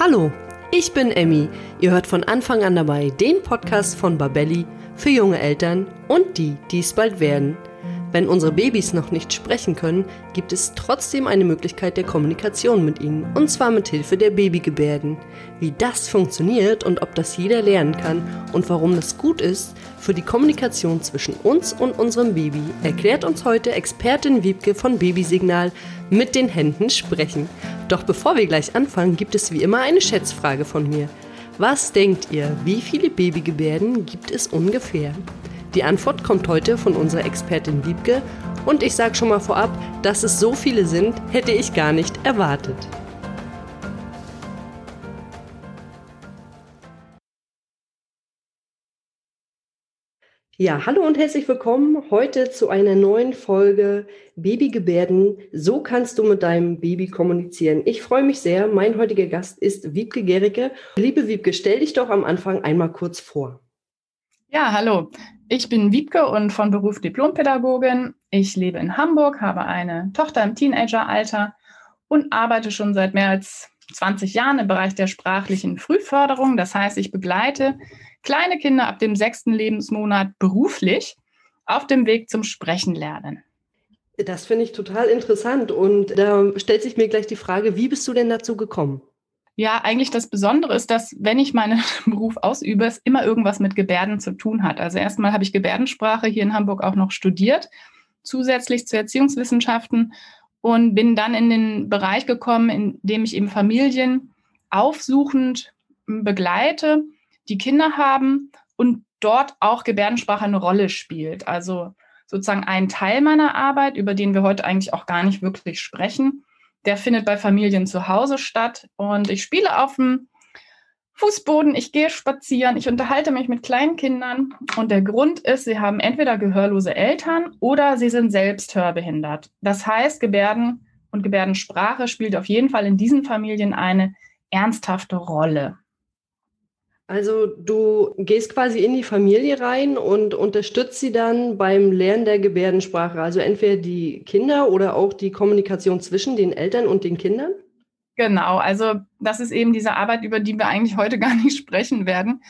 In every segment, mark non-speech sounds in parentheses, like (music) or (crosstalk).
Hallo, ich bin Emmy. Ihr hört von Anfang an dabei den Podcast von Babelli für junge Eltern und die, die es bald werden. Wenn unsere Babys noch nicht sprechen können, gibt es trotzdem eine Möglichkeit der Kommunikation mit ihnen, und zwar mit Hilfe der Babygebärden. Wie das funktioniert und ob das jeder lernen kann und warum das gut ist für die Kommunikation zwischen uns und unserem Baby, erklärt uns heute Expertin Wiebke von Babysignal mit den Händen sprechen. Doch bevor wir gleich anfangen, gibt es wie immer eine Schätzfrage von mir. Was denkt ihr, wie viele Babygebärden gibt es ungefähr? Die Antwort kommt heute von unserer Expertin Wiebke und ich sage schon mal vorab, dass es so viele sind, hätte ich gar nicht erwartet. Ja, hallo und herzlich willkommen heute zu einer neuen Folge Babygebärden. So kannst du mit deinem Baby kommunizieren. Ich freue mich sehr. Mein heutiger Gast ist Wiebke Gericke. Liebe Wiebke, stell dich doch am Anfang einmal kurz vor. Ja, hallo. Ich bin Wiebke und von Beruf Diplompädagogin. Ich lebe in Hamburg, habe eine Tochter im Teenageralter und arbeite schon seit mehr als 20 Jahren im Bereich der sprachlichen Frühförderung. Das heißt, ich begleite kleine Kinder ab dem sechsten Lebensmonat beruflich auf dem Weg zum Sprechen lernen. Das finde ich total interessant und da stellt sich mir gleich die Frage, wie bist du denn dazu gekommen? Ja, eigentlich das Besondere ist, dass wenn ich meinen (laughs) Beruf ausübe, es immer irgendwas mit Gebärden zu tun hat. Also erstmal habe ich Gebärdensprache hier in Hamburg auch noch studiert, zusätzlich zu Erziehungswissenschaften und bin dann in den Bereich gekommen, in dem ich eben Familien aufsuchend begleite, die Kinder haben und dort auch Gebärdensprache eine Rolle spielt. Also sozusagen ein Teil meiner Arbeit, über den wir heute eigentlich auch gar nicht wirklich sprechen, der findet bei Familien zu Hause statt. Und ich spiele auf dem Fußboden, ich gehe spazieren, ich unterhalte mich mit kleinen Kindern. Und der Grund ist, sie haben entweder gehörlose Eltern oder sie sind selbst hörbehindert. Das heißt, Gebärden und Gebärdensprache spielt auf jeden Fall in diesen Familien eine ernsthafte Rolle. Also du gehst quasi in die Familie rein und unterstützt sie dann beim Lernen der Gebärdensprache. Also entweder die Kinder oder auch die Kommunikation zwischen den Eltern und den Kindern? Genau, also das ist eben diese Arbeit, über die wir eigentlich heute gar nicht sprechen werden.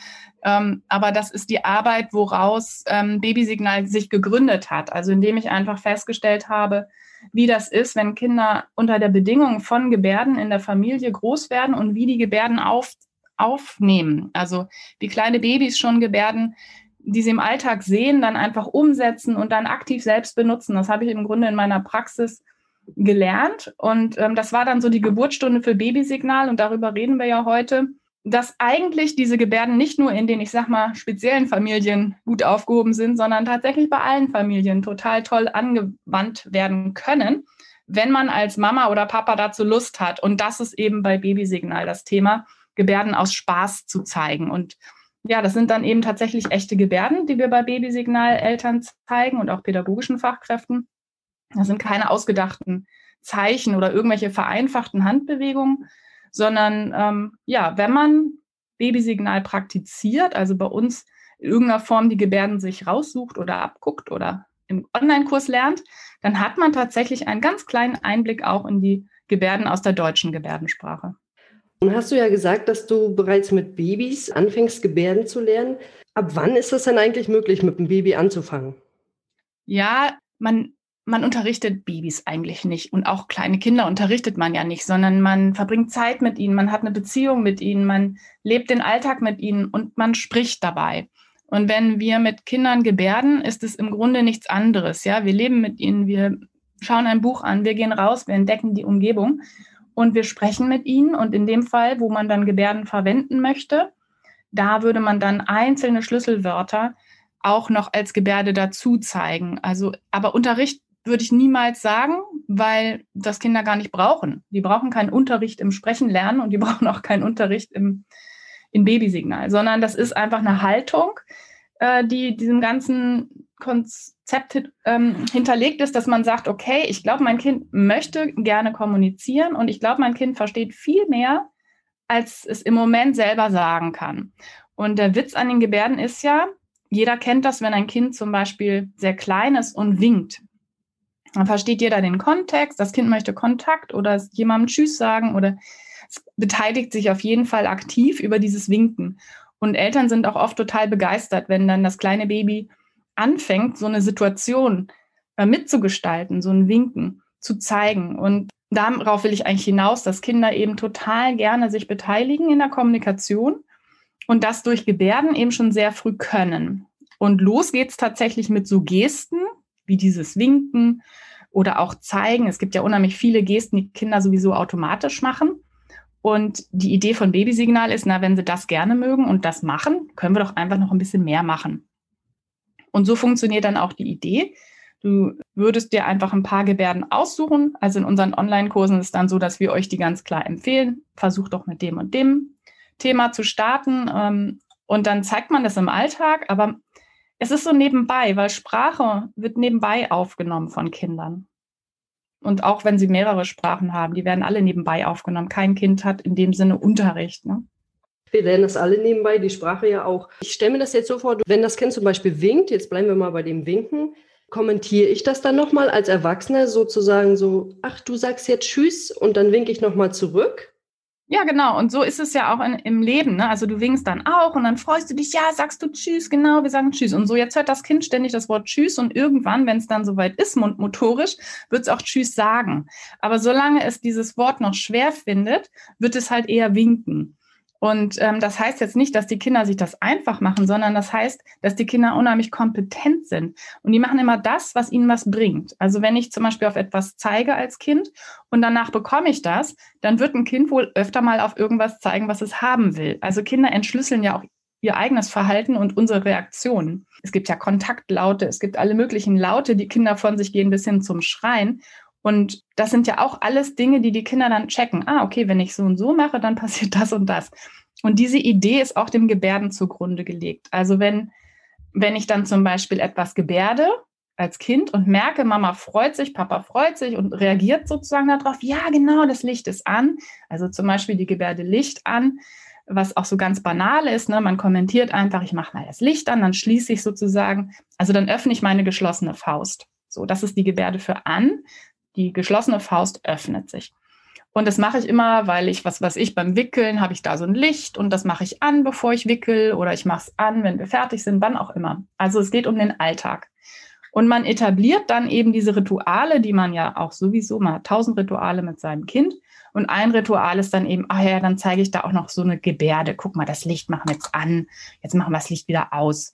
Ähm, aber das ist die Arbeit, woraus ähm, Babysignal sich gegründet hat. Also indem ich einfach festgestellt habe, wie das ist, wenn Kinder unter der Bedingung von Gebärden in der Familie groß werden und wie die Gebärden auf, aufnehmen. Also wie kleine Babys schon Gebärden, die sie im Alltag sehen, dann einfach umsetzen und dann aktiv selbst benutzen. Das habe ich im Grunde in meiner Praxis gelernt. Und ähm, das war dann so die Geburtsstunde für Babysignal. Und darüber reden wir ja heute, dass eigentlich diese Gebärden nicht nur in den, ich sag mal, speziellen Familien gut aufgehoben sind, sondern tatsächlich bei allen Familien total toll angewandt werden können, wenn man als Mama oder Papa dazu Lust hat. Und das ist eben bei Babysignal das Thema Gebärden aus Spaß zu zeigen. Und ja, das sind dann eben tatsächlich echte Gebärden, die wir bei Babysignal-Eltern zeigen und auch pädagogischen Fachkräften. Das sind keine ausgedachten Zeichen oder irgendwelche vereinfachten Handbewegungen, sondern ähm, ja, wenn man Babysignal praktiziert, also bei uns in irgendeiner Form die Gebärden sich raussucht oder abguckt oder im Online-Kurs lernt, dann hat man tatsächlich einen ganz kleinen Einblick auch in die Gebärden aus der deutschen Gebärdensprache. Nun hast du ja gesagt, dass du bereits mit Babys anfängst, Gebärden zu lernen. Ab wann ist das denn eigentlich möglich, mit dem Baby anzufangen? Ja, man, man unterrichtet Babys eigentlich nicht und auch kleine Kinder unterrichtet man ja nicht, sondern man verbringt Zeit mit ihnen, man hat eine Beziehung mit ihnen, man lebt den Alltag mit ihnen und man spricht dabei. Und wenn wir mit Kindern gebärden, ist es im Grunde nichts anderes. Ja, wir leben mit ihnen, wir schauen ein Buch an, wir gehen raus, wir entdecken die Umgebung und wir sprechen mit ihnen. Und in dem Fall, wo man dann Gebärden verwenden möchte, da würde man dann einzelne Schlüsselwörter auch noch als Gebärde dazu zeigen. Also, aber Unterricht würde ich niemals sagen, weil das Kinder gar nicht brauchen. Die brauchen keinen Unterricht im Sprechen lernen und die (laughs) brauchen auch keinen Unterricht im, im Babysignal, sondern das ist einfach eine Haltung, äh, die diesem ganzen Konzept ähm, hinterlegt ist, dass man sagt, okay, ich glaube, mein Kind möchte gerne kommunizieren und ich glaube, mein Kind versteht viel mehr, als es im Moment selber sagen kann. Und der Witz an den Gebärden ist ja, jeder kennt das, wenn ein Kind zum Beispiel sehr klein ist und winkt. Dann versteht jeder den Kontext, das Kind möchte Kontakt oder jemandem Tschüss sagen oder es beteiligt sich auf jeden Fall aktiv über dieses Winken. Und Eltern sind auch oft total begeistert, wenn dann das kleine Baby anfängt, so eine Situation äh, mitzugestalten, so ein Winken zu zeigen. Und darauf will ich eigentlich hinaus, dass Kinder eben total gerne sich beteiligen in der Kommunikation und das durch Gebärden eben schon sehr früh können. Und los geht's tatsächlich mit so Gesten wie dieses Winken oder auch zeigen. Es gibt ja unheimlich viele Gesten, die Kinder sowieso automatisch machen. Und die Idee von Babysignal ist, na, wenn sie das gerne mögen und das machen, können wir doch einfach noch ein bisschen mehr machen. Und so funktioniert dann auch die Idee. Du würdest dir einfach ein paar Gebärden aussuchen. Also in unseren Online-Kursen ist dann so, dass wir euch die ganz klar empfehlen. Versucht doch mit dem und dem Thema zu starten. Ähm, und dann zeigt man das im Alltag. Aber es ist so nebenbei, weil Sprache wird nebenbei aufgenommen von Kindern. Und auch wenn sie mehrere Sprachen haben, die werden alle nebenbei aufgenommen. Kein Kind hat in dem Sinne Unterricht. Ne? Wir lernen das alle nebenbei, die Sprache ja auch. Ich stelle mir das jetzt so vor, wenn das Kind zum Beispiel winkt, jetzt bleiben wir mal bei dem Winken, kommentiere ich das dann nochmal als Erwachsener sozusagen so, ach, du sagst jetzt Tschüss und dann winke ich nochmal zurück? Ja, genau. Und so ist es ja auch in, im Leben. Ne? Also du winkst dann auch und dann freust du dich, ja, sagst du Tschüss, genau, wir sagen Tschüss. Und so jetzt hört das Kind ständig das Wort Tschüss und irgendwann, wenn es dann soweit ist, mundmotorisch, wird es auch Tschüss sagen. Aber solange es dieses Wort noch schwer findet, wird es halt eher winken. Und ähm, das heißt jetzt nicht, dass die Kinder sich das einfach machen, sondern das heißt, dass die Kinder unheimlich kompetent sind. Und die machen immer das, was ihnen was bringt. Also wenn ich zum Beispiel auf etwas zeige als Kind und danach bekomme ich das, dann wird ein Kind wohl öfter mal auf irgendwas zeigen, was es haben will. Also Kinder entschlüsseln ja auch ihr eigenes Verhalten und unsere Reaktionen. Es gibt ja Kontaktlaute, es gibt alle möglichen Laute, die Kinder von sich gehen bis hin zum Schreien. Und das sind ja auch alles Dinge, die die Kinder dann checken. Ah, okay, wenn ich so und so mache, dann (laughs) passiert das und das. Und diese Idee ist auch dem Gebärden zugrunde gelegt. Also wenn, wenn ich dann zum Beispiel etwas gebärde als Kind und merke, Mama freut sich, Papa freut sich und reagiert sozusagen darauf, ja, genau, das Licht ist an. Also zum Beispiel die Gebärde Licht an, was auch so ganz banal ist. Ne? Man kommentiert einfach, ich mache mal das Licht an, dann schließe ich sozusagen, also dann öffne ich meine geschlossene Faust. So, das ist die Gebärde für an die geschlossene Faust öffnet sich. Und das mache ich immer, weil ich, was weiß ich, beim Wickeln habe ich da so ein Licht und das mache ich an, bevor ich wickel oder ich mache es an, wenn wir fertig sind, wann auch immer. Also es geht um den Alltag. Und man etabliert dann eben diese Rituale, die man ja auch sowieso, hat tausend Rituale mit seinem Kind. Und ein Ritual ist dann eben, ach ja, dann zeige ich da auch noch so eine Gebärde. Guck mal, das Licht machen wir jetzt an, jetzt machen wir das Licht wieder aus.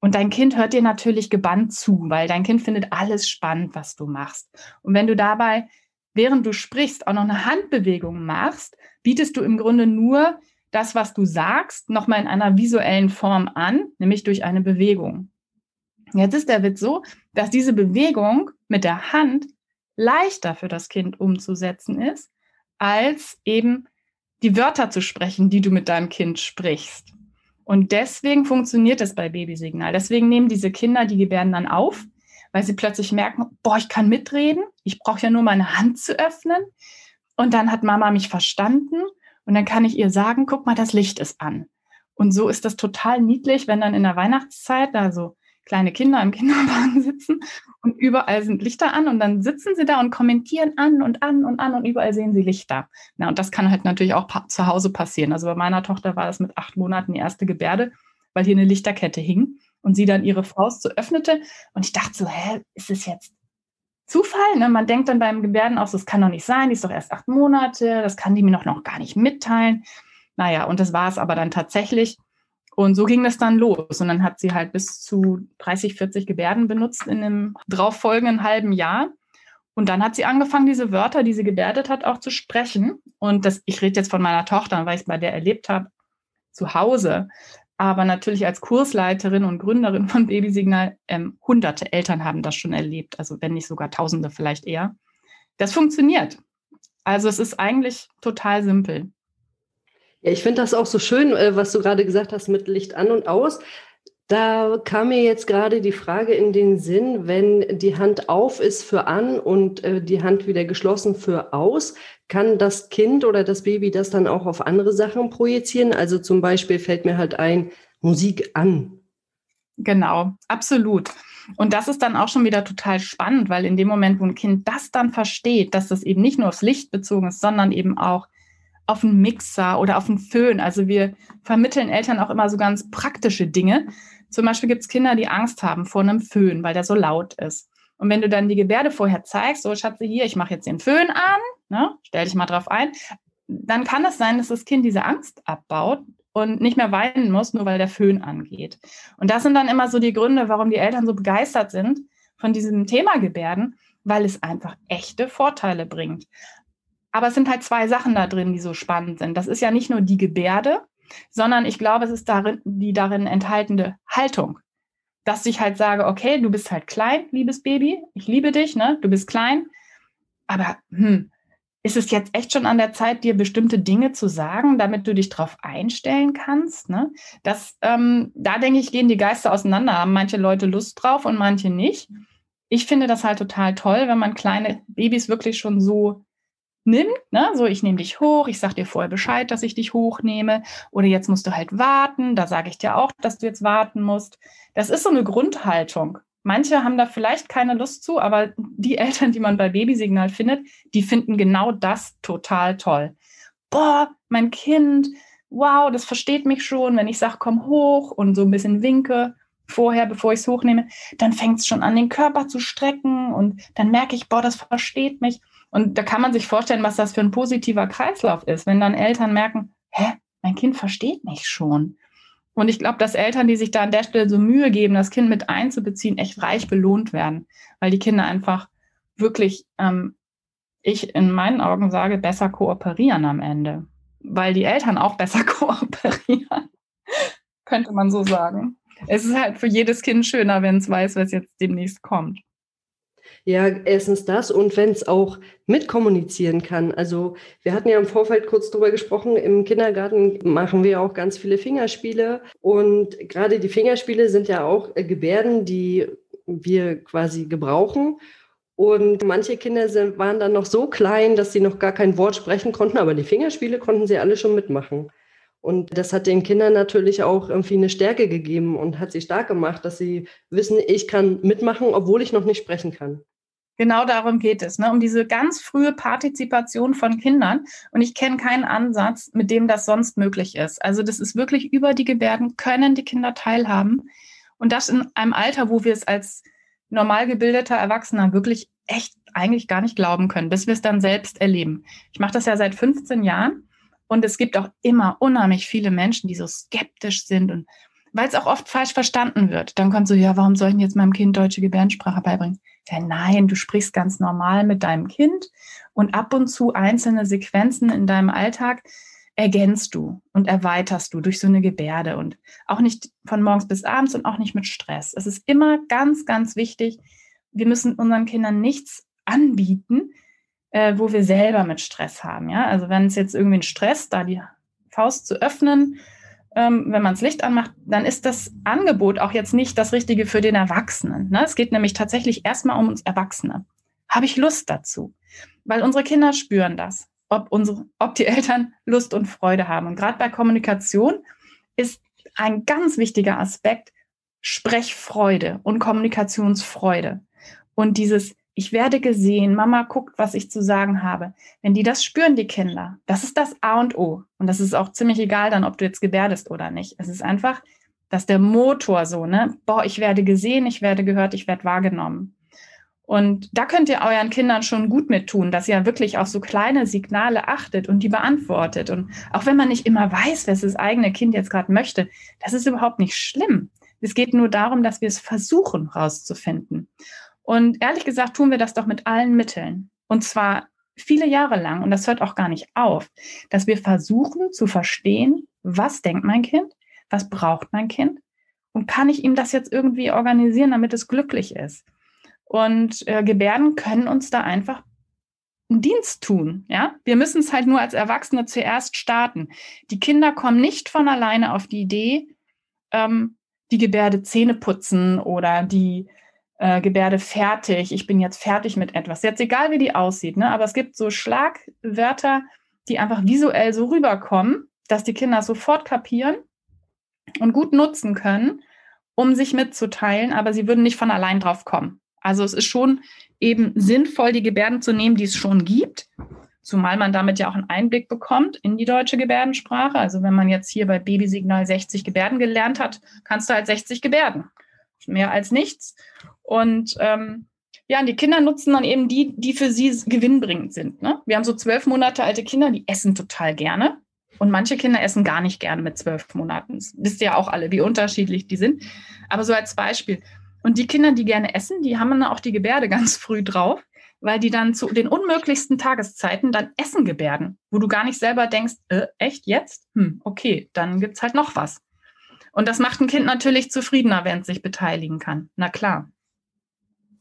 Und dein Kind hört dir natürlich gebannt zu, weil dein Kind findet alles spannend, was du machst. Und wenn du dabei, während du sprichst, auch noch eine Handbewegung machst, bietest du im Grunde nur das, was du sagst, nochmal in einer visuellen Form an, nämlich durch eine Bewegung. Jetzt ist der Witz so, dass diese Bewegung mit der Hand leichter für das Kind umzusetzen ist, als eben die Wörter zu sprechen, die du mit deinem Kind sprichst. Und deswegen funktioniert es bei Babysignal. Deswegen nehmen diese Kinder die Gebärden dann auf, weil sie plötzlich merken, boah, ich kann mitreden, ich brauche ja nur meine Hand zu öffnen. Und dann hat Mama mich verstanden und dann kann ich ihr sagen, guck mal, das Licht ist an. Und so ist das total niedlich, wenn dann in der Weihnachtszeit, also kleine Kinder im (laughs) Kinderwagen sitzen und überall sind Lichter an und dann sitzen sie da und kommentieren an und an und an und überall sehen sie Lichter. Na, und das kann halt natürlich auch zu Hause passieren. Also bei meiner Tochter war das mit acht Monaten die erste Gebärde, weil hier eine Lichterkette hing und sie dann ihre Faust so öffnete und ich dachte so, hä, ist es jetzt Zufall? Ne? Man denkt dann beim Gebärden auch, das kann doch nicht sein, die ist doch erst acht Monate, das kann die mir noch, noch gar nicht mitteilen. Naja, und das war es aber dann tatsächlich. Und so ging das dann los. Und dann hat sie halt bis zu 30, 40 Gebärden benutzt in einem darauffolgenden halben Jahr. Und dann hat sie angefangen, diese Wörter, die sie gebärdet hat, auch zu sprechen. Und das, ich rede jetzt von meiner Tochter, weil ich es bei der erlebt habe, zu Hause. Aber natürlich als Kursleiterin und Gründerin von Babysignal, ähm, hunderte Eltern haben das schon erlebt. Also wenn nicht sogar Tausende vielleicht eher. Das funktioniert. Also es ist eigentlich total simpel. Ich finde das auch so schön, äh, was du gerade gesagt hast mit Licht an und aus. Da kam mir jetzt gerade die Frage in den Sinn, wenn die Hand auf ist für an und äh, die Hand wieder geschlossen für aus, kann das Kind oder das Baby das dann auch auf andere Sachen projizieren? Also zum Beispiel fällt mir halt ein, Musik an. Genau, absolut. Und das ist dann auch schon wieder total spannend, weil in dem Moment, wo ein Kind das dann versteht, dass das eben nicht nur aufs Licht bezogen ist, sondern eben auch auf einen Mixer oder auf einen Föhn. Also wir vermitteln Eltern auch immer so ganz praktische Dinge. Zum Beispiel gibt es Kinder, die Angst haben vor einem Föhn, weil der so laut ist. Und wenn du dann die Gebärde vorher zeigst, so Schatze, hier, ich mache jetzt den Föhn an, ne, stell dich mal drauf ein, dann kann es sein, dass das Kind diese Angst abbaut und nicht mehr weinen muss, nur weil der Föhn angeht. Und das sind dann immer so die Gründe, warum die Eltern so begeistert sind von diesem Thema Gebärden, weil es einfach echte Vorteile bringt. Aber es sind halt zwei Sachen da drin, die so spannend sind. Das ist ja nicht nur die Gebärde, sondern ich glaube, es ist darin, die darin enthaltene Haltung. Dass ich halt sage, okay, du bist halt klein, liebes Baby, ich liebe dich, ne? Du bist klein, aber hm, ist es jetzt echt schon an der Zeit, dir bestimmte Dinge zu sagen, damit du dich darauf einstellen kannst? Ne? Das, ähm, da denke ich, gehen die Geister auseinander. Haben manche Leute Lust drauf und manche nicht. Ich finde das halt total toll, wenn man kleine Babys wirklich schon so nimmt. Ne? So, ich nehme dich hoch, ich sage dir vorher Bescheid, dass ich dich hochnehme. Oder jetzt musst du halt warten. Da sage ich dir auch, dass du jetzt warten musst. Das ist so eine Grundhaltung. Manche haben da vielleicht keine Lust zu, aber die Eltern, die man bei Babysignal findet, die finden genau das total toll. Boah, mein Kind, wow, das versteht mich schon, wenn ich sage, komm hoch und so ein bisschen winke vorher, bevor ich es hochnehme, dann fängt es schon an, den Körper zu strecken und dann merke ich, boah, das versteht mich. Und da kann man sich vorstellen, was das für ein positiver Kreislauf ist, wenn dann Eltern merken, hä, mein Kind versteht mich schon. Und ich glaube, dass Eltern, die sich da an der Stelle so Mühe geben, das Kind mit einzubeziehen, echt reich belohnt werden, weil die Kinder einfach wirklich, ähm, ich in meinen Augen sage, besser kooperieren am Ende, weil die Eltern auch besser (laughs) kooperieren, könnte man so sagen. Es ist halt für jedes Kind schöner, wenn es weiß, was jetzt demnächst kommt. Ja, erstens das und wenn es auch mitkommunizieren kann. Also wir hatten ja im Vorfeld kurz drüber gesprochen, im Kindergarten machen wir auch ganz viele Fingerspiele und gerade die Fingerspiele sind ja auch äh, Gebärden, die wir quasi gebrauchen. Und manche Kinder sind, waren dann noch so klein, dass sie noch gar kein Wort sprechen konnten, aber die Fingerspiele konnten sie alle schon mitmachen. Und das hat den Kindern natürlich auch irgendwie eine Stärke gegeben und hat sie stark gemacht, dass sie wissen, ich kann mitmachen, obwohl ich noch nicht sprechen kann. Genau darum geht es, ne? um diese ganz frühe Partizipation von Kindern. Und ich kenne keinen Ansatz, mit dem das sonst möglich ist. Also das ist wirklich über die Gebärden, können die Kinder teilhaben. Und das in einem Alter, wo wir es als normal gebildeter Erwachsener wirklich echt eigentlich gar nicht glauben können, bis wir es dann selbst erleben. Ich mache das ja seit 15 Jahren und es gibt auch immer unheimlich viele Menschen, die so skeptisch sind und weil es auch oft falsch verstanden wird. Dann kommt so, ja, warum soll ich jetzt meinem Kind deutsche Gebärdensprache beibringen? Ja, nein, du sprichst ganz normal mit deinem Kind und ab und zu einzelne Sequenzen in deinem Alltag ergänzt du und erweiterst du durch so eine Gebärde und auch nicht von morgens bis abends und auch nicht mit Stress. Es ist immer ganz, ganz wichtig, wir müssen unseren Kindern nichts anbieten, äh, wo wir selber mit Stress haben. Ja? Also wenn es jetzt irgendwie ein Stress, da die Faust zu öffnen ähm, wenn man das Licht anmacht, dann ist das Angebot auch jetzt nicht das Richtige für den Erwachsenen. Ne? Es geht nämlich tatsächlich erstmal um uns Erwachsene. Habe ich Lust dazu? Weil unsere Kinder spüren das, ob, unsere, ob die (laughs) Eltern Lust und Freude haben. Und gerade bei Kommunikation ist ein ganz wichtiger Aspekt Sprechfreude und Kommunikationsfreude. Und dieses ich werde gesehen, Mama guckt, was ich zu sagen habe. Wenn die das spüren, die Kinder, das ist das A und O. Und das ist auch ziemlich egal dann, ob du jetzt gebärdest oder nicht. Es ist einfach, dass der Motor so, ne? Boah, ich werde gesehen, ich werde gehört, ich werde wahrgenommen. Und da könnt ihr euren Kindern schon gut mit tun, dass ihr wirklich auch so kleine Signale achtet und die beantwortet. Und auch wenn man nicht immer weiß, was das eigene Kind jetzt gerade möchte, das ist überhaupt nicht schlimm. Es geht nur darum, dass wir es versuchen rauszufinden. Und ehrlich gesagt tun wir das doch mit allen Mitteln. Und zwar viele Jahre lang, und das hört auch gar nicht auf, dass wir versuchen zu verstehen, was denkt mein Kind, was braucht mein Kind und kann ich ihm das jetzt irgendwie organisieren, damit es glücklich ist. Und äh, Gebärden können uns da einfach einen Dienst tun. Ja, wir müssen es halt nur als Erwachsene zuerst starten. Die Kinder kommen nicht von alleine auf die Idee, ähm, die Gebärde Zähne putzen oder die äh, Gebärde fertig, ich bin jetzt fertig mit etwas. Jetzt egal, wie die aussieht, ne? aber es gibt so Schlagwörter, die einfach visuell so rüberkommen, dass die Kinder sofort kapieren und gut nutzen können, um sich mitzuteilen, aber sie würden nicht von allein drauf kommen. Also es ist schon eben sinnvoll, die Gebärden zu nehmen, die es schon gibt Zumal man damit ja auch einen Einblick bekommt in die deutsche Gebärdensprache. Also wenn man jetzt hier bei Babysignal 60 Gebärden gelernt hat, kannst du halt 60 Gebärden. Mehr als nichts. Und ähm, ja, und die Kinder nutzen dann eben die, die für sie gewinnbringend sind. Ne? Wir haben so zwölf Monate alte Kinder, die essen total gerne. Und manche Kinder essen gar nicht gerne mit zwölf Monaten. Das wisst ihr ja auch alle, wie unterschiedlich die sind. Aber so als Beispiel. Und die Kinder, die gerne essen, die haben dann auch die Gebärde (laughs) ganz früh drauf, weil die dann zu den unmöglichsten Tageszeiten dann Essen gebärden, wo du gar nicht selber denkst, äh, echt jetzt? Hm, okay, dann gibt's halt noch was. Und das macht ein Kind natürlich zufriedener, wenn es sich beteiligen kann. Na klar.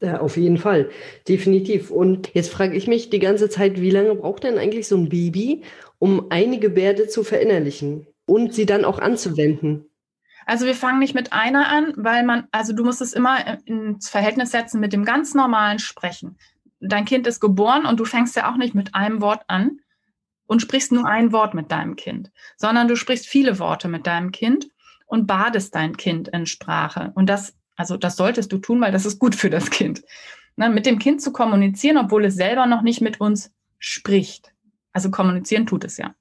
Ja, auf jeden Fall, definitiv. Und jetzt frage ich mich die ganze Zeit, wie lange braucht denn eigentlich so ein Baby, um eine Gebärde zu verinnerlichen und sie dann auch anzuwenden? Also wir fangen nicht mit einer an, weil man, also du musst es immer ins Verhältnis setzen mit dem ganz normalen Sprechen. Dein Kind ist geboren und du fängst ja auch nicht mit einem Wort an und sprichst nur ein Wort mit deinem Kind, sondern du sprichst viele Worte mit deinem Kind und badest dein Kind in Sprache. Und das also das solltest du tun, weil das ist gut für das Kind. Ne, mit dem Kind zu kommunizieren, obwohl es selber noch nicht mit uns spricht. Also kommunizieren tut es ja.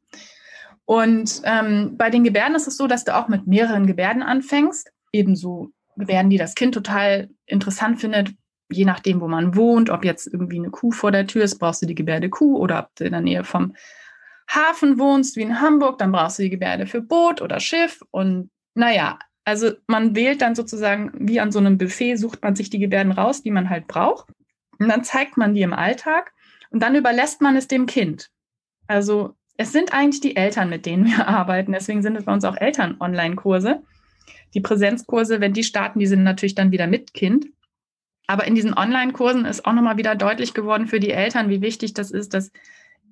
Und ähm, bei den Gebärden ist es so, dass du auch mit mehreren Gebärden anfängst. Ebenso Gebärden, die das Kind total interessant findet, je nachdem, wo man wohnt. Ob jetzt irgendwie eine Kuh vor der Tür ist, brauchst du die Gebärde Kuh oder ob du in der Nähe vom Hafen wohnst, wie in Hamburg, dann brauchst du die Gebärde für Boot oder Schiff. Und naja, also man wählt dann sozusagen wie an so einem Buffet, sucht man sich die Gebärden raus, die man halt braucht. Und dann zeigt man die im Alltag und dann überlässt man es dem Kind. Also es sind eigentlich die Eltern, mit denen wir (laughs) arbeiten. Deswegen sind es bei uns auch Eltern-Online-Kurse. Die Präsenzkurse, wenn die starten, die sind natürlich dann wieder mit Kind. Aber in diesen Online-Kursen ist auch nochmal wieder deutlich geworden für die Eltern, wie wichtig das ist, dass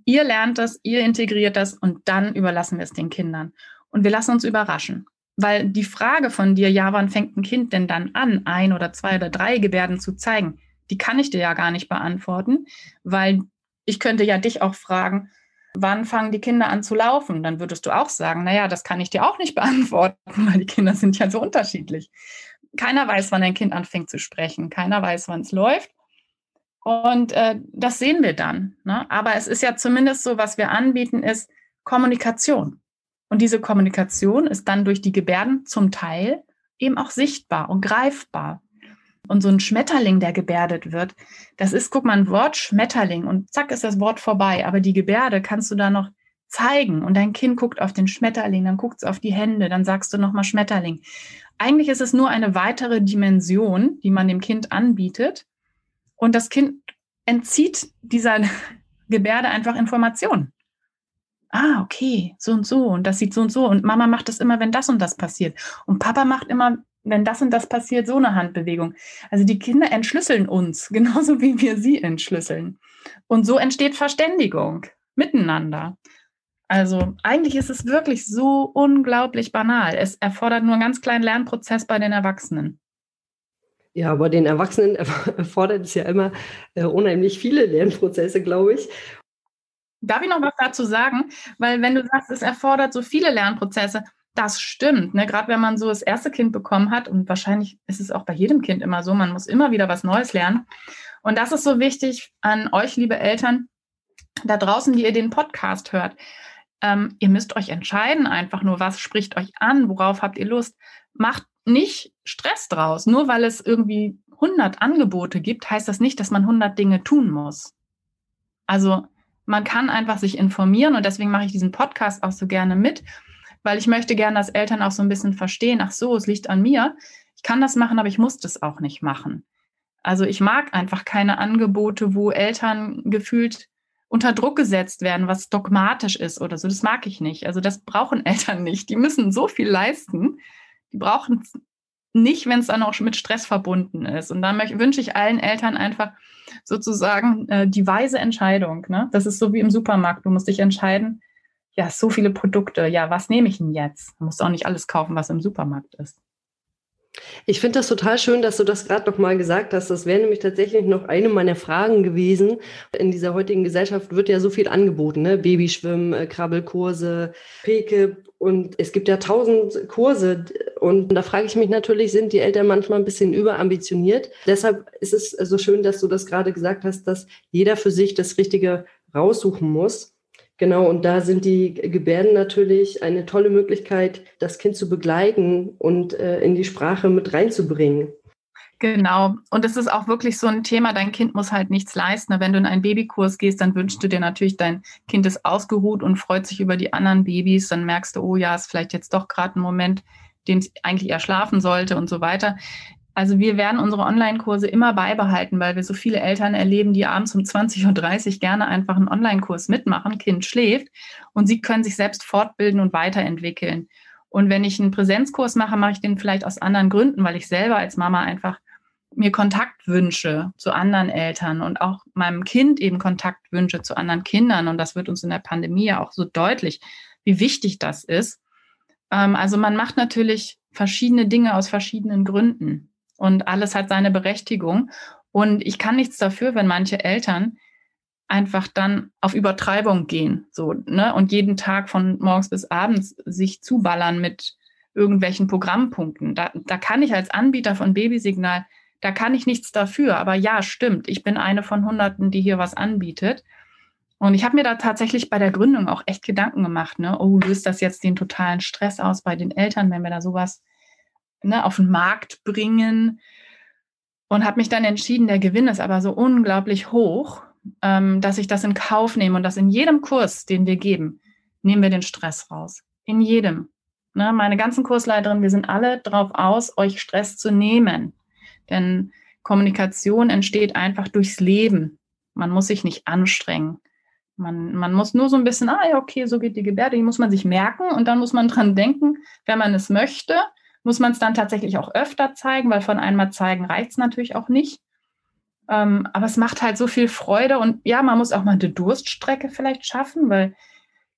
ihr lernt das, ihr integriert das und dann überlassen wir es den Kindern. Und wir lassen uns überraschen. Weil die Frage von dir, ja, wann fängt ein Kind denn dann an, ein oder zwei oder drei Gebärden zu zeigen, die kann ich dir ja gar nicht beantworten, weil ich könnte ja dich auch fragen, wann fangen die Kinder an zu laufen? Dann würdest du auch sagen, naja, das kann ich dir auch nicht (laughs) beantworten, weil die Kinder sind ja so unterschiedlich. Keiner weiß, wann ein Kind anfängt zu sprechen. Keiner weiß, wann es läuft. Und äh, das sehen wir dann. Ne? Aber es ist ja zumindest so, was wir anbieten, ist Kommunikation. Und diese Kommunikation ist dann durch die Gebärden zum Teil eben auch sichtbar und greifbar. Und so ein Schmetterling, der gebärdet wird, das ist, guck mal, ein Wort Schmetterling und zack ist das Wort vorbei. Aber die Gebärde kannst du da noch zeigen und dein Kind guckt auf den Schmetterling, dann guckt es auf die Hände, dann sagst du nochmal Schmetterling. Eigentlich ist es nur eine weitere Dimension, die man dem Kind anbietet. Und das Kind entzieht dieser (laughs) Gebärde einfach Informationen ah, okay, so und so und das sieht so und so und Mama macht das immer, wenn das und das passiert und Papa macht immer, wenn das und das passiert, so eine Handbewegung. Also die Kinder entschlüsseln uns, (laughs) genauso wie wir sie entschlüsseln. Und so entsteht Verständigung miteinander. Also eigentlich ist es wirklich so unglaublich banal. Es erfordert nur einen ganz kleinen Lernprozess bei den Erwachsenen. Ja, aber den Erwachsenen (laughs) erfordert es ja immer äh, unheimlich viele Lernprozesse, glaube ich. Darf ich noch was dazu sagen? Weil wenn du sagst, es erfordert so viele Lernprozesse, das stimmt. Ne? Gerade wenn man so das erste Kind bekommen hat, und wahrscheinlich ist es auch bei jedem Kind immer so, man muss immer wieder was Neues lernen. Und das ist so wichtig an euch, liebe Eltern, da draußen, die ihr den Podcast hört. Ähm, ihr müsst euch entscheiden, einfach nur, was spricht euch an, worauf habt ihr Lust. Macht nicht Stress draus. Nur weil es irgendwie 100 Angebote gibt, heißt das nicht, dass man 100 Dinge tun muss. Also man kann einfach sich informieren und deswegen mache ich diesen Podcast auch so gerne mit, weil ich möchte gerne, dass Eltern auch so ein bisschen verstehen, ach so, es liegt an mir. Ich kann das machen, aber ich muss das auch nicht machen. Also ich mag einfach keine Angebote, wo Eltern gefühlt unter Druck gesetzt werden, was dogmatisch ist oder so. Das mag ich nicht. Also das brauchen (laughs) Eltern nicht. Die müssen so viel leisten. Die brauchen nicht, wenn es dann auch mit Stress verbunden ist. Und dann wünsche ich allen Eltern einfach sozusagen äh, die weise Entscheidung. Ne? Das ist so wie im Supermarkt. Du musst dich entscheiden, ja, so viele Produkte, ja, was nehme ich denn jetzt? Du musst auch nicht alles kaufen, was im Supermarkt ist. Ich finde das total schön, dass du das gerade noch mal gesagt hast. Das wäre nämlich tatsächlich noch eine meiner Fragen gewesen. In dieser heutigen Gesellschaft wird ja so viel angeboten, ne? Babyschwimmen, äh, Krabbelkurse, Peke und es gibt ja tausend Kurse. Und da frage ich mich natürlich, sind die Eltern manchmal ein bisschen überambitioniert? Deshalb ist es so schön, dass du das gerade gesagt hast, dass jeder für sich das richtige raussuchen muss. Genau, und da sind die Gebärden natürlich eine tolle Möglichkeit, das Kind zu begleiten und äh, in die Sprache mit reinzubringen. Genau. Und es ist auch wirklich so ein Thema, dein Kind muss halt nichts leisten. Wenn du in einen Babykurs gehst, dann wünschst du dir natürlich, dein Kind ist ausgeruht und freut sich über die anderen Babys. Dann merkst du, oh ja, ist vielleicht jetzt doch gerade ein Moment, den es eigentlich eher schlafen sollte und so weiter. Also wir werden unsere Online-Kurse immer beibehalten, weil wir so viele Eltern erleben, die abends um 20.30 Uhr gerne einfach einen Online-Kurs mitmachen, Kind schläft und sie können sich selbst fortbilden und weiterentwickeln. Und wenn ich einen Präsenzkurs mache, mache ich den vielleicht aus anderen Gründen, weil ich selber als Mama einfach mir Kontakt wünsche zu anderen Eltern und auch meinem Kind eben Kontakt wünsche zu anderen Kindern. Und das wird uns in der Pandemie ja auch so deutlich, wie wichtig das ist. Ähm, also man macht natürlich verschiedene Dinge aus verschiedenen Gründen und alles hat seine Berechtigung. Und ich kann nichts dafür, wenn manche Eltern einfach dann auf Übertreibung gehen, so, ne, und jeden Tag von morgens bis abends sich zuballern mit irgendwelchen Programmpunkten. Da, da kann ich als Anbieter von Babysignal, da kann ich nichts dafür. Aber ja, stimmt, ich bin eine von Hunderten, die hier was anbietet. Und ich habe mir da tatsächlich bei der Gründung auch echt Gedanken gemacht, ne, oh, löst das jetzt den totalen Stress aus bei den Eltern, wenn wir da sowas ne, auf den Markt bringen? Und habe mich dann entschieden, der Gewinn ist aber so unglaublich hoch, ähm, dass ich das in Kauf nehme und dass in jedem Kurs, den wir geben, nehmen wir den Stress raus. In jedem. Ne, meine ganzen Kursleiterinnen, wir sind alle drauf aus, euch Stress zu nehmen. Denn Kommunikation entsteht einfach durchs Leben. Man muss sich nicht anstrengen. Man, man muss nur so ein bisschen, ah ja, okay, so geht die Gebärde, die muss man sich merken und dann muss man (laughs) dran denken, wenn man es möchte, muss man es dann tatsächlich auch öfter zeigen, weil von einmal zeigen reicht es natürlich auch nicht. Ähm, aber es macht halt so viel Freude und ja, man muss auch mal eine Durststrecke vielleicht schaffen, weil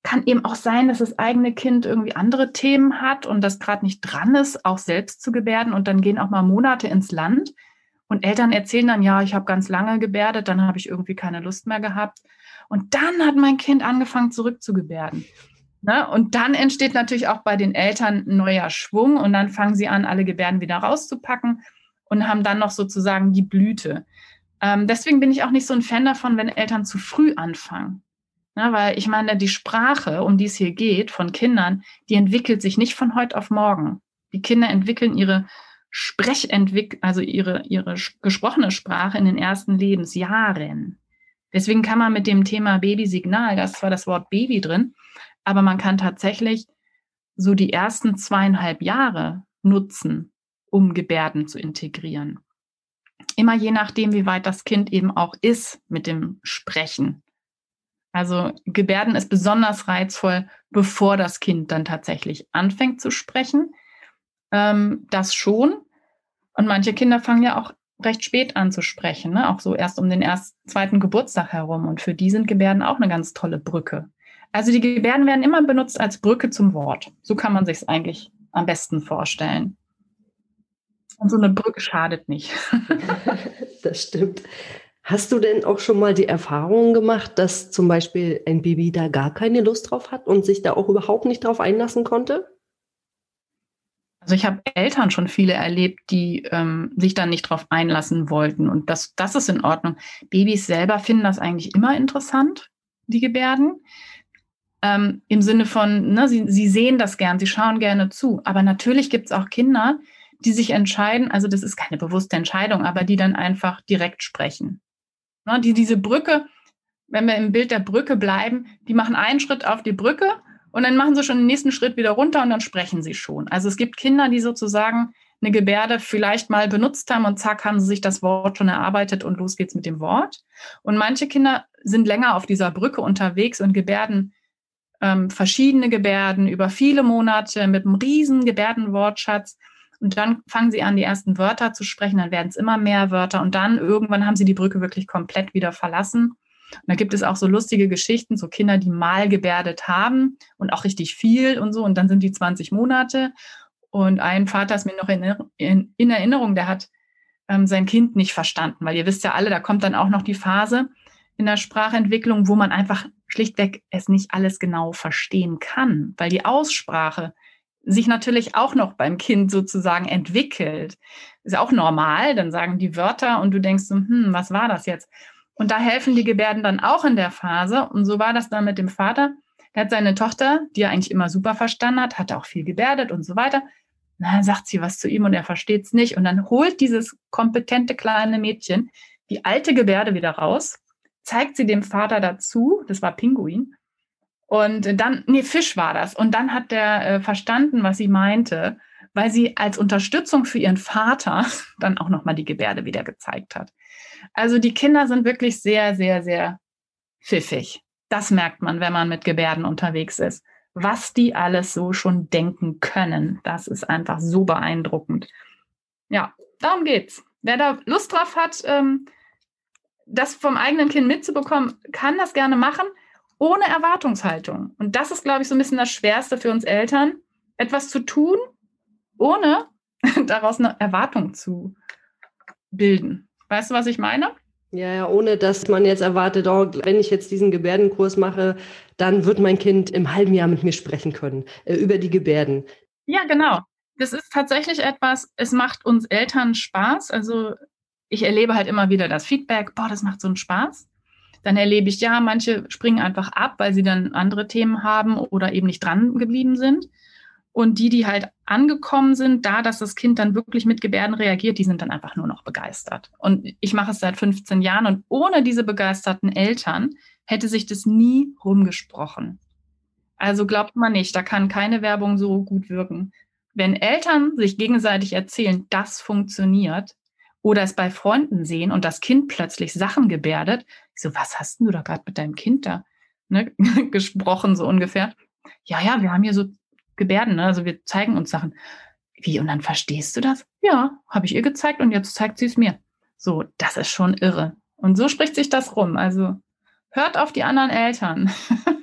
kann eben auch sein, dass das eigene Kind irgendwie andere Themen hat und das gerade nicht dran ist, auch selbst zu gebärden und dann gehen auch mal Monate ins Land und Eltern erzählen dann, ja, ich habe ganz lange gebärdet, dann habe ich irgendwie keine Lust mehr gehabt und dann hat mein Kind angefangen zurückzugebärden. Ne? Und dann entsteht natürlich auch bei den Eltern ein neuer Schwung und dann fangen sie an, alle Gebärden wieder rauszupacken und haben dann noch sozusagen die Blüte. Ähm, deswegen bin ich auch nicht so ein Fan davon, wenn Eltern zu früh anfangen. Ja, weil ich meine, die Sprache, um die es hier geht, von Kindern, die entwickelt sich nicht von heute auf morgen. Die Kinder entwickeln ihre Sprechentwick also ihre, ihre gesprochene Sprache in den ersten Lebensjahren. Deswegen kann man mit dem Thema Babysignal, da ist zwar das Wort Baby drin, aber man kann tatsächlich so die ersten zweieinhalb Jahre nutzen, um Gebärden zu integrieren. Immer je nachdem, wie weit das Kind eben auch ist mit dem Sprechen. Also Gebärden ist besonders reizvoll, bevor das Kind dann tatsächlich anfängt zu sprechen. Ähm, das schon. Und manche Kinder fangen ja auch recht spät an zu sprechen, ne? auch so erst um den ersten, zweiten Geburtstag herum. Und für die sind Gebärden auch eine ganz tolle Brücke. Also die Gebärden werden immer benutzt als Brücke zum Wort. So kann man sich es eigentlich am besten vorstellen. Und so eine Brücke schadet nicht. (laughs) das stimmt. Hast du denn auch schon mal die Erfahrung gemacht, dass zum Beispiel ein Baby da gar keine Lust drauf hat und sich da auch überhaupt nicht drauf einlassen konnte? Also ich habe Eltern schon viele erlebt, die ähm, sich dann nicht drauf einlassen wollten. Und das, das ist in Ordnung. Babys selber finden das eigentlich immer interessant, die Gebärden. Ähm, Im Sinne von, ne, sie, sie sehen das gern, sie schauen gerne zu. Aber natürlich gibt es auch Kinder, die sich entscheiden, also das ist keine bewusste Entscheidung, aber die dann einfach direkt sprechen. Ne, die, diese Brücke, wenn wir im Bild der Brücke bleiben, die machen einen Schritt auf die Brücke und dann machen sie schon den nächsten Schritt wieder runter und dann sprechen sie schon. Also es gibt Kinder, die sozusagen eine Gebärde vielleicht mal benutzt haben und zack, haben sie sich das Wort schon erarbeitet und los geht's mit dem Wort. Und manche Kinder sind länger auf dieser Brücke unterwegs und gebärden ähm, verschiedene Gebärden über viele Monate mit einem riesen Gebärdenwortschatz. Und dann fangen sie an, die ersten Wörter zu sprechen, dann werden es immer mehr Wörter und dann irgendwann haben sie die Brücke wirklich komplett wieder verlassen. Und da gibt es auch so lustige Geschichten, so Kinder, die mal gebärdet haben und auch richtig viel und so und dann sind die 20 Monate. Und ein Vater ist mir noch in, in, in Erinnerung, der hat ähm, sein Kind nicht verstanden, weil ihr wisst ja alle, da kommt dann auch noch die Phase in der Sprachentwicklung, wo man einfach schlichtweg es nicht alles genau verstehen kann, weil die Aussprache sich natürlich auch noch beim Kind sozusagen entwickelt. Ist auch normal, dann sagen die Wörter und du denkst so, hm, was war das jetzt? Und da helfen die Gebärden dann auch in der Phase. Und so war das dann mit dem Vater. Der hat seine Tochter, die er eigentlich immer super verstanden hat, hat auch viel gebärdet und so weiter. Na, sagt sie was zu ihm und er versteht es nicht. Und dann holt dieses kompetente kleine Mädchen die alte Gebärde wieder raus, zeigt sie dem Vater dazu, das war Pinguin, und dann, nee, Fisch war das. Und dann hat der äh, verstanden, was sie meinte, weil sie als Unterstützung für ihren Vater (laughs) dann auch nochmal die Gebärde wieder gezeigt hat. Also die Kinder sind wirklich sehr, sehr, sehr pfiffig. Das merkt man, wenn man mit Gebärden unterwegs ist. Was die alles so schon denken können, das ist einfach so beeindruckend. Ja, darum geht's. Wer da Lust drauf hat, ähm, das vom eigenen Kind mitzubekommen, kann das gerne machen, ohne Erwartungshaltung. Und das ist, glaube ich, so ein bisschen das Schwerste für uns Eltern, etwas zu tun, ohne (laughs) daraus eine Erwartung zu bilden. Weißt du, was ich meine? Ja, ja, ohne dass man jetzt erwartet, oh, wenn ich jetzt diesen Gebärdenkurs mache, dann wird mein Kind im halben Jahr mit mir sprechen können äh, über die Gebärden. Ja, genau. Das ist tatsächlich etwas, es macht uns Eltern Spaß. Also ich erlebe halt immer wieder das Feedback, boah, das macht so einen Spaß. Dann erlebe ich, ja, manche springen einfach ab, weil sie dann andere Themen haben oder eben nicht dran geblieben sind. Und die, die halt angekommen sind, da, dass das Kind dann wirklich mit Gebärden reagiert, die sind dann einfach nur noch begeistert. Und ich mache es seit 15 Jahren und ohne diese begeisterten Eltern hätte sich das nie rumgesprochen. Also glaubt man nicht, da kann keine Werbung so gut wirken. Wenn Eltern sich gegenseitig erzählen, das funktioniert, oder es bei Freunden sehen und das Kind plötzlich Sachen gebärdet. Ich so, was hast du da gerade mit deinem Kind da ne, (laughs) gesprochen, so ungefähr? Ja, ja, wir haben hier so Gebärden, ne? also wir zeigen uns Sachen. Wie, und dann verstehst du das? Ja, habe ich ihr gezeigt und jetzt zeigt sie es mir. So, das ist schon irre. Und so spricht sich das rum. Also hört auf die anderen Eltern. (laughs)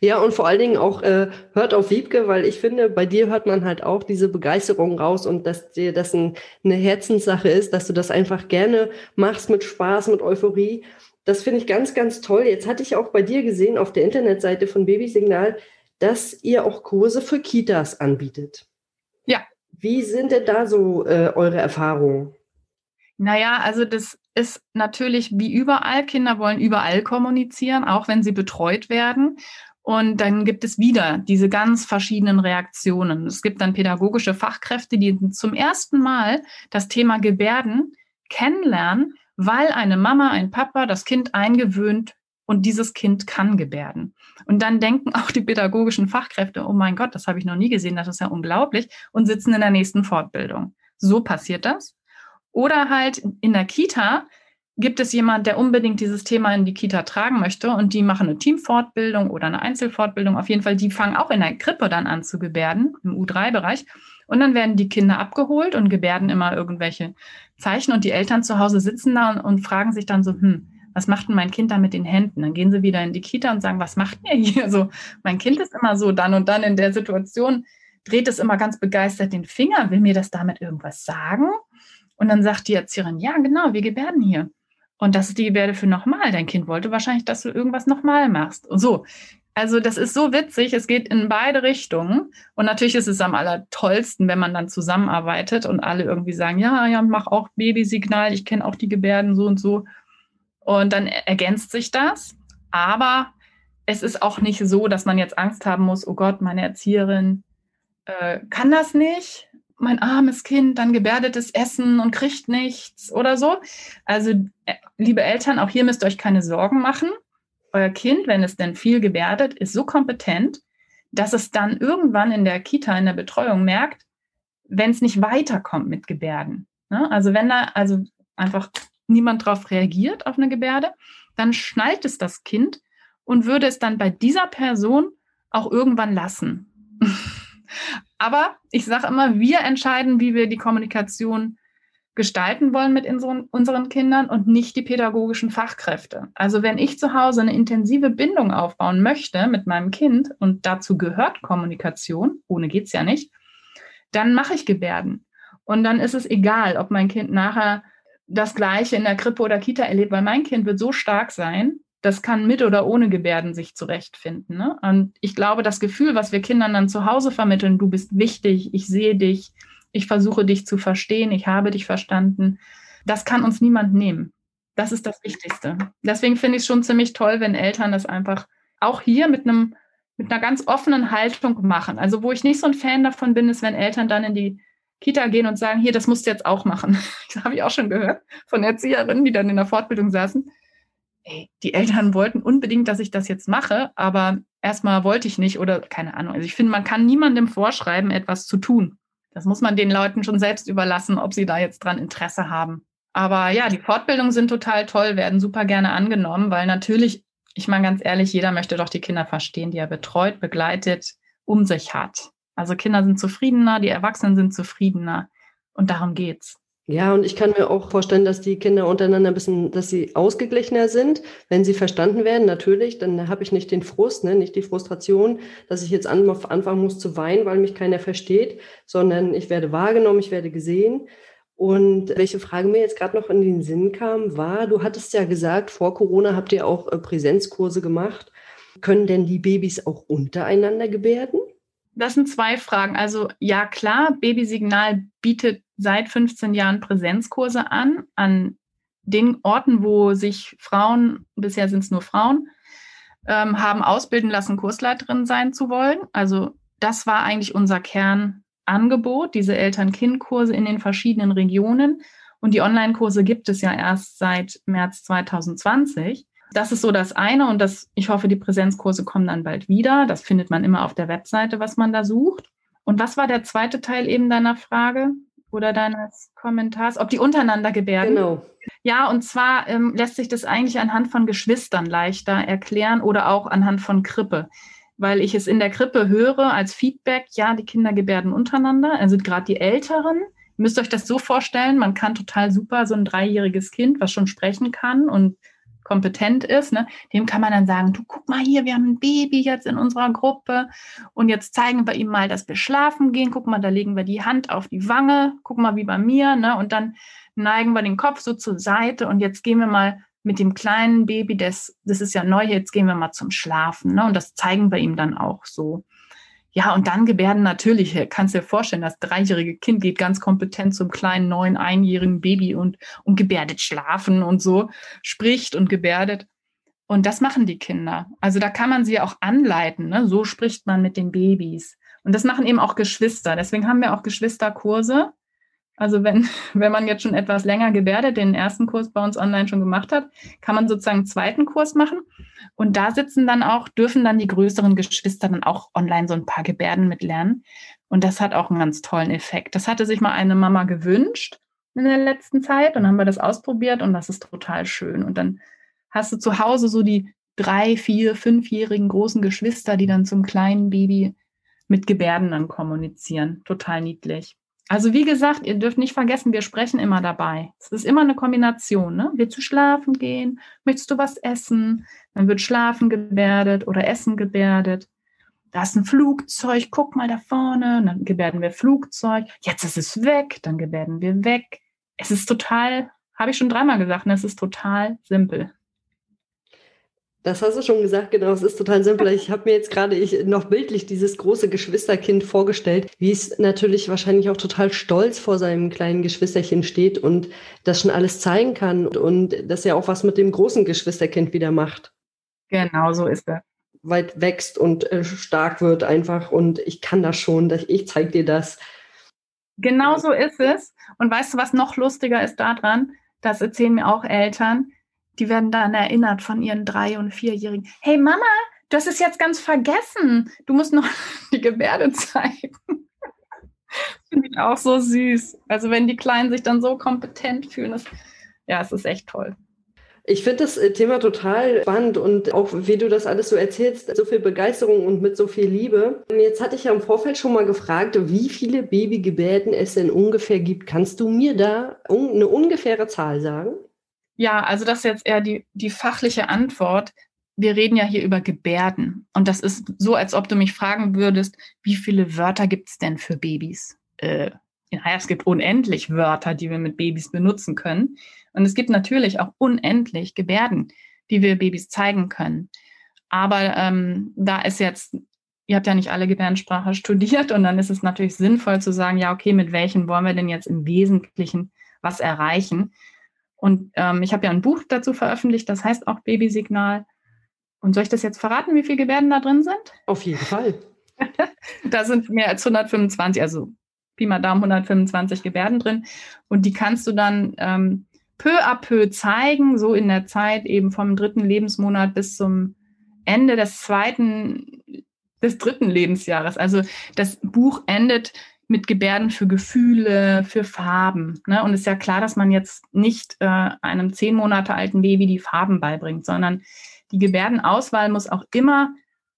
ja, und vor allen Dingen auch äh, hört auf Wiebke, weil ich finde, bei dir hört man halt auch diese Begeisterung raus und dass dir das ein, eine Herzenssache ist, dass du das einfach gerne machst mit Spaß, mit Euphorie. Das finde ich ganz, ganz toll. Jetzt hatte ich auch bei dir gesehen auf der Internetseite von Babysignal, dass ihr auch Kurse für Kitas anbietet. Ja. Wie sind denn da so äh, eure Erfahrungen? Naja, also das ist natürlich wie überall, Kinder wollen überall kommunizieren, auch wenn sie betreut werden. Und dann gibt es wieder diese ganz verschiedenen Reaktionen. Es gibt dann pädagogische Fachkräfte, die zum ersten Mal das Thema Gebärden kennenlernen, weil eine Mama, ein Papa das Kind eingewöhnt und dieses Kind kann gebärden. Und dann denken auch die pädagogischen Fachkräfte, oh mein Gott, das habe ich noch nie gesehen, das ist ja unglaublich, und sitzen in der nächsten Fortbildung. So passiert das. Oder halt in der Kita gibt es jemand, der unbedingt dieses Thema in die Kita tragen möchte und die machen eine Teamfortbildung oder eine Einzelfortbildung. Auf jeden Fall, die fangen auch in der Krippe dann an zu gebärden, im U3-Bereich. Und dann werden die Kinder abgeholt und gebärden immer irgendwelche Zeichen und die Eltern zu Hause sitzen da und, und fragen sich dann so, hm, was macht denn mein Kind da mit den Händen? Dann gehen sie wieder in die Kita und sagen, was macht ihr hier? So, mein Kind ist immer so dann und dann in der Situation, dreht es immer ganz begeistert den Finger, will mir das damit irgendwas sagen? Und dann sagt die Erzieherin, ja, genau, wir gebärden hier. Und das ist die Gebärde für nochmal. Dein Kind wollte wahrscheinlich, dass du irgendwas nochmal machst. Und so. Also das ist so witzig. Es geht in beide Richtungen. Und natürlich ist es am allertollsten, wenn man dann zusammenarbeitet und alle irgendwie sagen, ja, ja, mach auch Babysignal. Ich kenne auch die Gebärden so und so. Und dann ergänzt sich das. Aber es ist auch nicht so, dass man jetzt Angst haben muss, oh Gott, meine Erzieherin äh, kann das nicht mein armes Kind dann gebärdet es Essen und kriegt nichts oder so. Also, äh, liebe Eltern, auch hier müsst ihr euch keine Sorgen machen. Euer Kind, wenn es denn viel gebärdet, ist so kompetent, dass es dann irgendwann in der Kita, in der Betreuung merkt, wenn es nicht weiterkommt mit Gebärden. Ne? Also wenn da also einfach niemand drauf reagiert auf eine Gebärde, dann schnallt es das Kind und würde es dann bei dieser Person auch irgendwann lassen. (laughs) Aber ich sage immer, wir entscheiden, wie wir die Kommunikation gestalten wollen mit unseren, Kindern und nicht die pädagogischen Fachkräfte. Also wenn ich zu Hause eine intensive Bindung aufbauen möchte mit meinem Kind und dazu gehört Kommunikation, ohne geht es ja nicht, dann mache ich Gebärden. Und dann ist es egal, ob mein Kind nachher das Gleiche in der Krippe oder Kita erlebt, weil mein Kind wird so stark sein, das kann mit oder ohne Gebärden sich zurechtfinden. Ne? Und ich glaube, das Gefühl, was wir Kindern dann zu Hause vermitteln, du bist wichtig, ich sehe dich, ich versuche dich zu verstehen, ich habe dich verstanden, das kann uns niemand nehmen. Das ist das Wichtigste. Deswegen finde ich es schon ziemlich toll, wenn Eltern das einfach auch hier mit einem mit einer ganz offenen Haltung machen. Also wo ich nicht so ein Fan davon bin, ist, wenn Eltern dann in die Kita gehen und sagen, hier, das musst du jetzt auch machen. (laughs) Das habe ich auch schon gehört von Erzieherinnen, die dann in der Fortbildung saßen. Ey, die Eltern wollten unbedingt, dass ich das jetzt mache, aber erstmal wollte ich nicht oder keine Ahnung. Also ich finde, man kann niemandem vorschreiben, etwas zu tun. Das muss man den Leuten schon selbst überlassen, ob sie da jetzt dran Interesse haben. Aber ja, die Fortbildungen sind total toll, werden super gerne angenommen, weil natürlich, ich meine ganz ehrlich, jeder möchte doch die Kinder verstehen, die er betreut, begleitet, um sich hat. Also Kinder sind zufriedener, die Erwachsenen sind zufriedener und darum geht's. Ja, und ich kann mir auch vorstellen, dass die Kinder untereinander ein bisschen, dass sie ausgeglichener sind, wenn sie verstanden werden, natürlich, dann habe ich nicht den Frust, ne, nicht die Frustration, dass ich jetzt anfangen muss zu weinen, weil mich keiner versteht, sondern ich werde wahrgenommen, ich werde gesehen. Und welche Frage mir jetzt gerade noch in den Sinn kam, war, du hattest ja gesagt, vor Corona habt ihr auch äh, Präsenzkurse gemacht. Können denn die Babys auch untereinander gebärden? Das sind zwei Fragen. Also ja, klar, Babysignal bietet seit 15 Jahren Präsenzkurse an, an den Orten, wo sich Frauen, bisher sind es nur Frauen, ähm, haben ausbilden lassen, Kursleiterin sein zu wollen. Also das war eigentlich unser Kernangebot, diese Eltern-Kind-Kurse in den verschiedenen Regionen. Und die Online-Kurse gibt es ja erst seit März 2020. Das ist so das eine und das, ich hoffe, die Präsenzkurse kommen dann bald wieder. Das findet man immer auf der Webseite, was man da sucht. Und was war der zweite Teil eben deiner Frage oder deines Kommentars? Ob die untereinander gebärden? Genau. Ja, und zwar ähm, lässt sich das eigentlich anhand von Geschwistern leichter erklären oder auch anhand von Krippe. Weil ich es in der Krippe höre als Feedback, ja, die Kinder gebärden untereinander, also gerade die Älteren. Ihr müsst euch das so vorstellen, man kann total super so ein dreijähriges Kind, was schon sprechen kann und kompetent ist, ne, dem kann man dann sagen, du guck mal hier, wir haben ein Baby jetzt in unserer Gruppe. Und jetzt zeigen wir ihm mal, dass wir schlafen gehen. Guck mal, da legen wir die Hand auf die Wange, guck mal wie bei mir, ne, und dann neigen wir den Kopf so zur Seite. Und jetzt gehen wir mal mit dem kleinen Baby, das, das ist ja neu, jetzt gehen wir mal zum Schlafen, ne, und das zeigen wir ihm dann auch so. Ja, und dann gebärden natürlich, kannst du dir vorstellen, das dreijährige Kind geht ganz kompetent zum kleinen, neun, einjährigen Baby und, und gebärdet schlafen und so, spricht und gebärdet. Und das machen die Kinder. Also da kann man sie auch anleiten. Ne? So spricht man mit den Babys. Und das machen eben auch Geschwister. Deswegen haben wir auch Geschwisterkurse. Also wenn, (laughs) wenn man jetzt schon etwas länger gebärdet, den ersten Kurs bei uns online schon gemacht hat, kann man sozusagen einen zweiten Kurs machen. Und da sitzen dann auch, dürfen dann die größeren Geschwister dann auch online so ein paar Gebärden mitlernen. Und das hat auch einen ganz tollen Effekt. Das hatte sich mal eine Mama gewünscht in der letzten Zeit und haben wir das ausprobiert und das ist total schön. Und dann hast du zu Hause so die drei, vier, fünfjährigen großen Geschwister, die dann zum kleinen Baby mit Gebärden dann kommunizieren. Total niedlich. Also wie gesagt, ihr dürft nicht vergessen, wir sprechen immer dabei. Es ist immer eine Kombination. Ne? Willst du schlafen gehen? Möchtest du was essen? Dann wird Schlafen gebärdet oder Essen gebärdet. Da ist ein Flugzeug, guck mal da vorne. Und dann gebärden wir Flugzeug. Jetzt ist es weg, dann gebärden wir weg. Es ist total, habe ich schon dreimal gesagt, ne? es ist total simpel. Das hast du schon gesagt, genau. Es ist total simpel. Ich habe mir jetzt gerade ich noch bildlich dieses große Geschwisterkind vorgestellt, wie es natürlich wahrscheinlich auch total stolz vor seinem kleinen Geschwisterchen steht und das schon alles zeigen kann und, und das ja auch was mit dem großen Geschwisterkind wieder macht. Genau, so ist er. Weit wächst und äh, stark wird einfach und ich kann das schon, ich zeige dir das. Genau so ist es. Und weißt du, was noch lustiger ist daran? Das erzählen mir auch Eltern die werden dann erinnert von ihren drei- und vierjährigen. Hey Mama, du hast es jetzt ganz vergessen. Du musst noch (laughs) die Gebärde zeigen. (laughs) Finde ich auch so süß. Also wenn die Kleinen sich dann so kompetent fühlen, das, ja, es ist echt toll. Ich finde das äh, Thema total spannend und auch wie du das alles so erzählst, so viel Begeisterung und mit so viel Liebe. Jetzt hatte ich ja im Vorfeld schon mal gefragt, wie viele Babygebärden es denn ungefähr gibt. Kannst du mir da eine ungefähre Zahl sagen? Ja, also das ist jetzt eher die, die fachliche Antwort. Wir reden ja hier über Gebärden. Und das ist so, als ob du mich fragen würdest, wie viele Wörter gibt es denn für Babys? Äh, ja, es gibt unendlich Wörter, die wir mit Babys benutzen können. Und es gibt natürlich auch unendlich Gebärden, die wir Babys zeigen können. Aber ähm, da ist jetzt, ihr habt ja nicht alle Gebärdensprache studiert und dann ist es natürlich sinnvoll zu sagen, ja, okay, mit welchen wollen wir denn jetzt im Wesentlichen was erreichen? Und ähm, ich habe ja ein Buch dazu veröffentlicht, das heißt auch Babysignal. Und soll ich das jetzt verraten, wie viele Gebärden da drin sind? Auf jeden Fall. (laughs) da sind mehr als 125, also Pi mal Daumen 125 Gebärden drin. Und die kannst du dann ähm, peu à peu zeigen, so in der Zeit eben vom dritten Lebensmonat bis zum Ende des zweiten, des dritten Lebensjahres. Also das Buch endet mit Gebärden für Gefühle, für Farben. Ne? Und es ist ja klar, dass man jetzt nicht äh, einem zehn Monate alten Baby die Farben beibringt, sondern die Gebärdenauswahl muss auch immer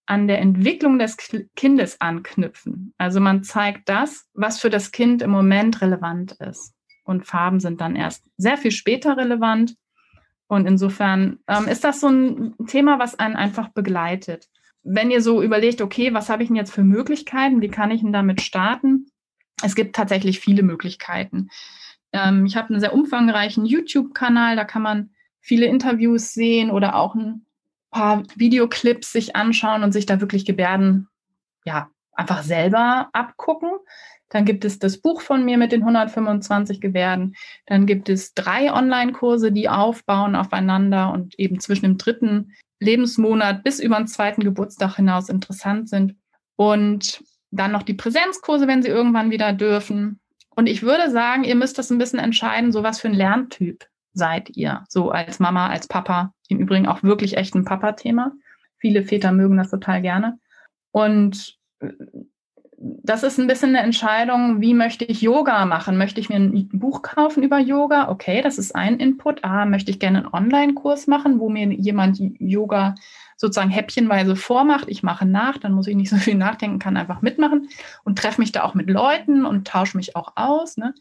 an der Entwicklung des Kindes anknüpfen. Also man zeigt das, was für das Kind im Moment relevant ist. Und Farben sind dann erst sehr viel später relevant. Und insofern ähm, ist das so ein Thema, was einen einfach begleitet. Wenn ihr so überlegt, okay, was habe ich denn jetzt für Möglichkeiten? Wie kann ich denn damit starten? Es gibt tatsächlich viele Möglichkeiten. Ähm, ich habe einen sehr umfangreichen YouTube-Kanal, da kann man viele Interviews sehen oder auch ein paar Videoclips sich anschauen und sich da wirklich Gebärden, ja, einfach selber abgucken. Dann gibt es das Buch von mir mit den 125 Gebärden. Dann gibt es drei Online-Kurse, die aufbauen aufeinander und eben zwischen dem dritten Lebensmonat bis über den zweiten Geburtstag hinaus interessant sind. Und dann noch die Präsenzkurse, wenn sie irgendwann wieder dürfen. Und ich würde sagen, ihr müsst das ein bisschen entscheiden, so was für ein Lerntyp seid ihr, so als Mama, als Papa. Im Übrigen auch wirklich echt ein Papa-Thema. Viele Väter mögen das total gerne. Und äh, das ist ein bisschen eine Entscheidung, wie möchte ich Yoga machen? Möchte ich mir ein Buch kaufen über Yoga? Okay, das ist ein Input. Ah, möchte ich gerne einen Online-Kurs machen, wo mir jemand Yoga sozusagen häppchenweise vormacht, ich mache nach, dann muss ich nicht so viel nachdenken, kann einfach mitmachen und treffe mich da auch mit Leuten und tausche mich auch aus. Ne?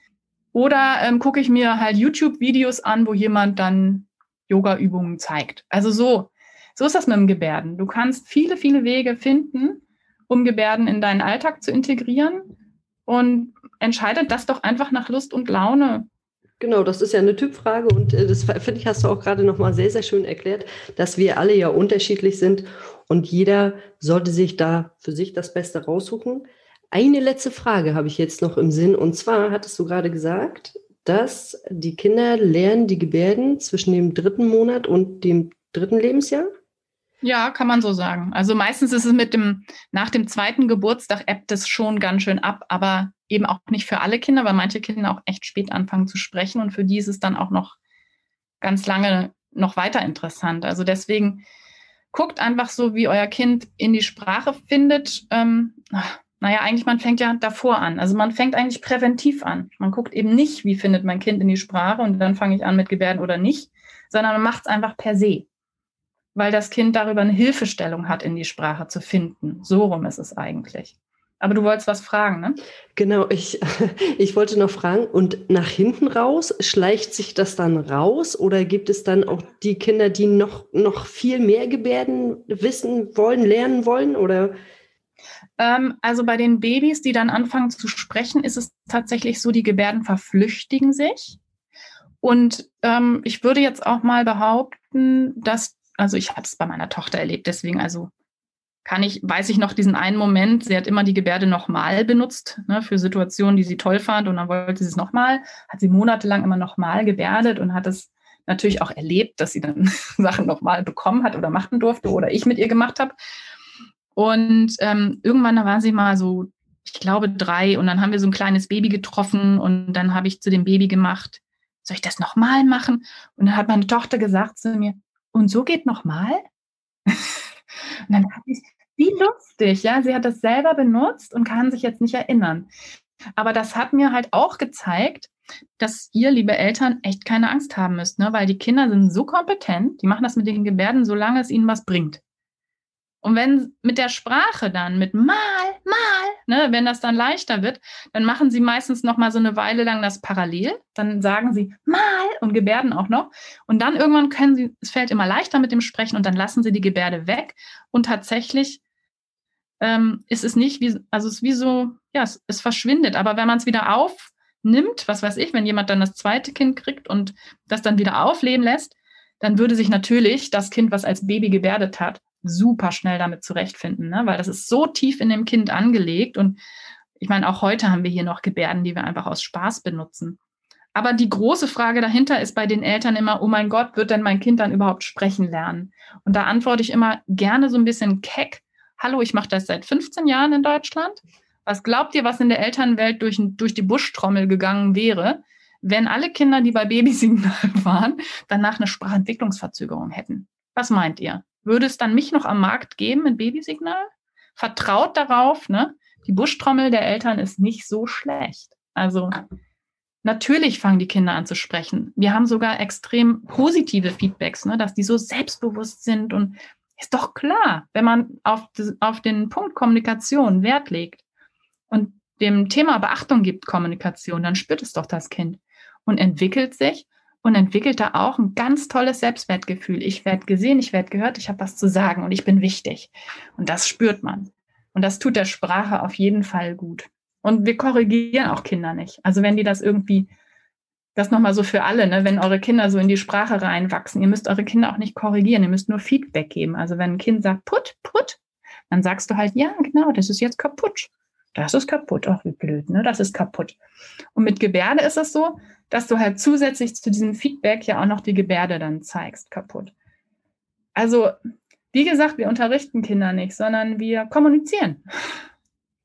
Oder ähm, gucke ich mir halt YouTube-Videos an, wo jemand dann Yoga-Übungen zeigt. Also so, so ist das mit dem Gebärden. Du kannst viele, viele Wege finden, um Gebärden in deinen Alltag zu integrieren und entscheidet das doch einfach nach Lust und Laune. Genau, das ist ja eine Typfrage und äh, das finde ich, hast du auch gerade nochmal sehr, sehr schön erklärt, dass wir alle ja unterschiedlich sind und jeder sollte sich da für sich das Beste raussuchen. Eine letzte Frage habe ich jetzt noch im Sinn und zwar hattest du gerade gesagt, dass die Kinder lernen die Gebärden zwischen dem dritten Monat und dem dritten Lebensjahr? Ja, kann man so sagen. Also meistens ist es mit dem, nach dem zweiten Geburtstag ebbt es schon ganz schön ab, aber eben auch nicht für alle Kinder, weil manche Kinder auch echt spät anfangen zu sprechen und für die ist es dann auch noch ganz lange noch weiter interessant. Also deswegen guckt einfach so, wie euer Kind in die Sprache findet. Ähm, naja, eigentlich, man fängt ja davor an. Also man fängt eigentlich präventiv an. Man guckt eben nicht, wie findet mein Kind in die Sprache und dann fange ich an mit Gebärden oder nicht, sondern man macht es einfach per se. Weil das Kind darüber eine Hilfestellung hat, in die Sprache zu finden. So rum ist es eigentlich. Aber du wolltest was fragen, ne? Genau, ich, (laughs) ich wollte noch fragen, und nach hinten raus, schleicht sich das dann raus oder gibt es dann auch die Kinder, die noch, noch viel mehr Gebärden wissen wollen, lernen wollen? Oder? Ähm, also bei den Babys, die dann anfangen zu sprechen, ist es tatsächlich so, die Gebärden verflüchtigen sich. Und ähm, ich würde jetzt auch mal behaupten, dass, also ich habe es bei meiner Tochter erlebt, deswegen also kann ich, weiß ich noch diesen einen Moment, sie hat immer die Gebärde nochmal benutzt, ne, für Situationen, die sie toll fand und dann wollte sie es nochmal, hat sie monatelang immer nochmal gebärdet und hat es natürlich auch erlebt, dass sie dann (laughs) Sachen nochmal bekommen hat oder machen durfte oder ich mit ihr gemacht habe. Und ähm, irgendwann da war sie mal so, ich glaube, drei und dann haben wir so ein kleines Baby getroffen und dann habe ich zu dem Baby gemacht, soll ich das nochmal machen? Und dann hat meine Tochter gesagt zu mir, und so geht nochmal? Und dann habe ich, wie lustig, ja, sie hat das selber benutzt und kann sich jetzt nicht erinnern. Aber das hat mir halt auch gezeigt, dass ihr, liebe Eltern, echt keine Angst haben müsst, ne? weil die Kinder sind so kompetent, die machen das mit den Gebärden, solange es ihnen was bringt. Und wenn mit der Sprache dann, mit mal, mal, ne, wenn das dann leichter wird, dann machen sie meistens noch mal so eine Weile lang das parallel. Dann sagen sie mal und Gebärden auch noch. Und dann irgendwann können sie, es fällt immer leichter mit dem Sprechen und dann lassen sie die Gebärde weg. Und tatsächlich ähm, ist es nicht wie, also es ist wie so, ja, es, es verschwindet. Aber wenn man es wieder aufnimmt, was weiß ich, wenn jemand dann das zweite Kind kriegt und das dann wieder aufleben lässt, dann würde sich natürlich das Kind, was als Baby gebärdet hat, super schnell damit zurechtfinden, ne? weil das ist so tief in dem Kind angelegt. Und ich meine, auch heute haben wir hier noch Gebärden, die wir einfach aus Spaß benutzen. Aber die große Frage dahinter ist bei den Eltern immer, oh mein Gott, wird denn mein Kind dann überhaupt sprechen lernen? Und da antworte ich immer gerne so ein bisschen keck. Hallo, ich mache das seit 15 Jahren in Deutschland. Was glaubt ihr, was in der Elternwelt durch, durch die Buschtrommel gegangen wäre, wenn alle Kinder, die bei Babysignal (laughs) waren, danach eine Sprachentwicklungsverzögerung hätten? Was meint ihr? Würde es dann mich noch am Markt geben mit Babysignal? Vertraut darauf, ne? Die Buschtrommel der Eltern ist nicht so schlecht. Also Natürlich fangen die Kinder an zu sprechen. Wir haben sogar extrem positive Feedbacks, ne, dass die so selbstbewusst sind und ist doch klar, wenn man auf, auf den Punkt Kommunikation Wert legt und dem Thema Beachtung gibt, Kommunikation, dann spürt es doch das Kind und entwickelt sich und entwickelt da auch ein ganz tolles Selbstwertgefühl. Ich werde gesehen, ich werde gehört, ich habe was zu sagen und ich bin wichtig. Und das spürt man. Und das tut der Sprache auf jeden Fall gut. Und wir korrigieren auch Kinder nicht. Also wenn die das irgendwie, das nochmal so für alle, ne, wenn eure Kinder so in die Sprache reinwachsen, ihr müsst eure Kinder auch nicht korrigieren, ihr müsst nur Feedback geben. Also wenn ein Kind sagt, put, put, dann sagst du halt, ja, genau, das ist jetzt kaputt. Das ist kaputt. Ach, wie blöd, ne? Das ist kaputt. Und mit Gebärde ist es so, dass du halt zusätzlich zu diesem Feedback ja auch noch die Gebärde dann zeigst, kaputt. Also, wie gesagt, wir unterrichten Kinder nicht, sondern wir kommunizieren.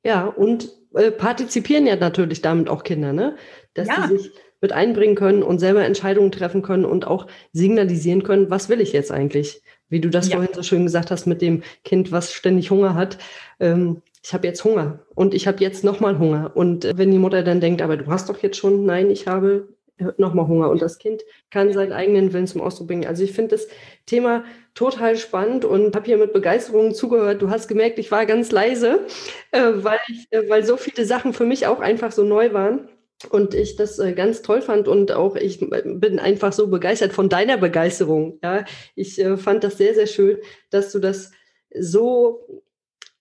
Ja, und äh, partizipieren ja natürlich damit auch Kinder, ne? Dass ja. sie sich mit einbringen können und selber Entscheidungen treffen können und auch signalisieren können, was will ich jetzt eigentlich? Wie du das ja. vorhin so schön gesagt hast mit dem Kind, was ständig Hunger hat. Ähm, ich habe jetzt Hunger und ich habe jetzt nochmal Hunger. Und äh, wenn die Mutter dann denkt, aber du hast doch jetzt schon, nein, ich habe nochmal Hunger. Und das Kind kann seinen eigenen Willen zum Ausdruck bringen. Also ich finde das Thema total spannend und habe hier mit Begeisterung zugehört. Du hast gemerkt, ich war ganz leise, äh, weil, ich, äh, weil so viele Sachen für mich auch einfach so neu waren. Und ich das äh, ganz toll fand und auch ich äh, bin einfach so begeistert von deiner Begeisterung. Ja, ich äh, fand das sehr, sehr schön, dass du das so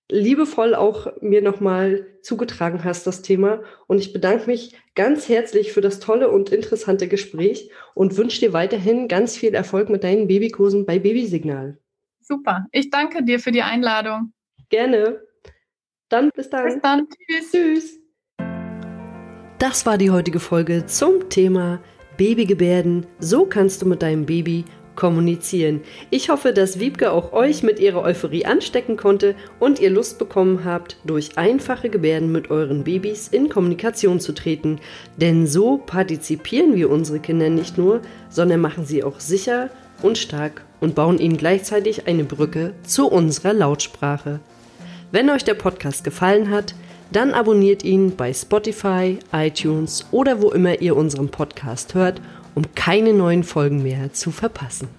liebevoll auch mir nochmal zugetragen hast, das Thema. Und ich bedanke mich ganz herzlich für das tolle und interessante Gespräch und wünsche dir weiterhin ganz viel Erfolg mit deinen Babykursen bei Babysignal. Super. Ich danke dir für die Einladung. Gerne. Dann bis dann. Bis dann. Tschüss. Tschüss. Das war die heutige Folge zum Thema Babygebärden. So kannst du mit deinem Baby kommunizieren. Ich hoffe, dass Wiebke auch euch mit ihrer Euphorie anstecken konnte und ihr Lust bekommen habt, durch einfache Gebärden mit euren Babys in Kommunikation zu treten. Denn so partizipieren wir unsere Kinder nicht nur, sondern machen sie auch sicher und stark und bauen ihnen gleichzeitig eine Brücke zu unserer Lautsprache. Wenn euch der Podcast gefallen hat, dann abonniert ihn bei Spotify, iTunes oder wo immer ihr unseren Podcast hört um keine neuen Folgen mehr zu verpassen.